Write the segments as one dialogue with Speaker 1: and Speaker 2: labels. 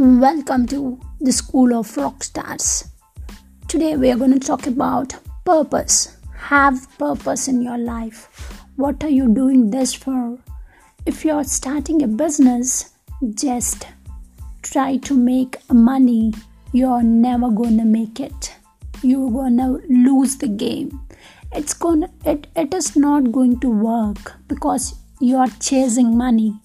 Speaker 1: Welcome to the School of Rock Stars. Today we are going to talk about purpose. Have purpose in your life. What are you doing this for? If you're starting a business, just try to make money. You're never going to make it. You're going to lose the game. It's going it, it is not going to work because you're chasing money.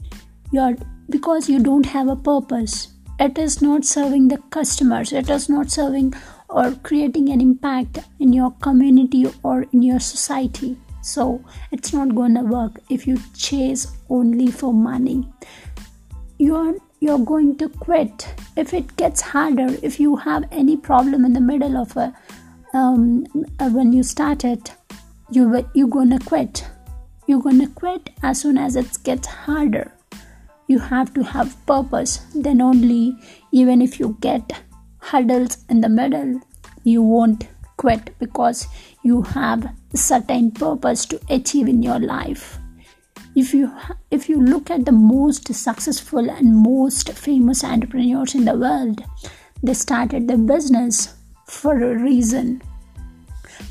Speaker 1: You're because you don't have a purpose it is not serving the customers. It is not serving or creating an impact in your community or in your society. So it's not to work if you chase only for money. You're you're going to quit. If it gets harder if you have any problem in the middle of a um, uh, when you start it you you're gonna quit. You're gonna quit as soon as it gets harder you have to have purpose. Then only even if you get hurdles in the middle you won't quit because you have a certain purpose to achieve in your life. If you if you look at the most successful and most famous entrepreneurs in the world they started their business for a reason.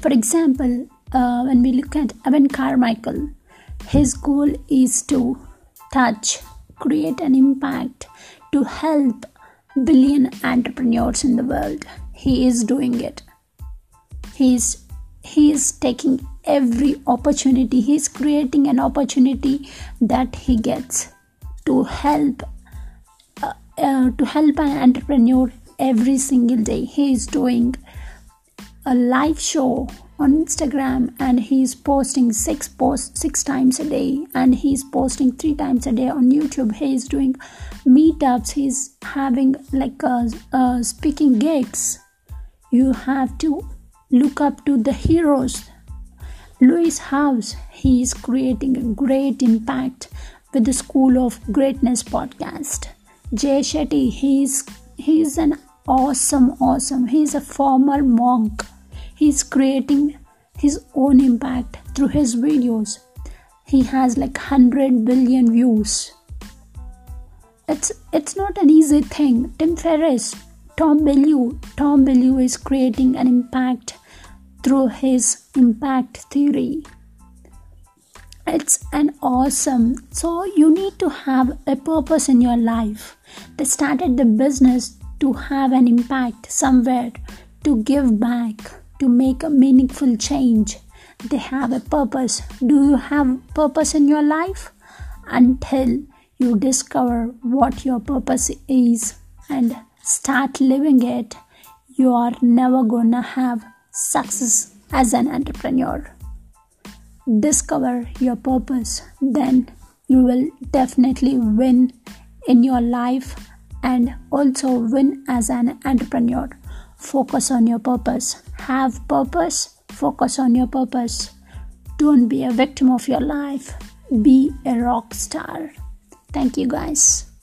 Speaker 1: For example uh, when we look at evan carmichael his goal is to touch create an impact to help billion entrepreneurs in the world. He is doing it. He's he is taking every opportunity. He's creating an opportunity that he gets to help uh, uh, to help an entrepreneur every single day. He is doing a live show on Instagram and he's posting six posts six times a day and he's posting three times a day on YouTube. He's doing meetups, he's having like a, a speaking gigs. You have to look up to the heroes. Lewis Howes, he is creating a great impact with the School of Greatness podcast. Jay Shetty, he's he's an awesome, awesome. He's a former monk he's creating his own impact through his videos. He has like 100 billion views. It's it's not an easy thing. Tim ferriss tom bilyeu tom bilyeu is creating an impact through his impact theory. It's an awesome so you need to have a purpose in your life. They started the business to have an impact somewhere to give back to make a meaningful change. They have a purpose. Do you have purpose in your life? Until you discover what your purpose is and start living it, you are never gonna have success as an entrepreneur. Discover your purpose, then you will definitely win in your life and also win as an entrepreneur. Focus on your purpose. Have purpose. Focus on your purpose. Don't be a victim of your life. Be a rock star. Thank you, guys.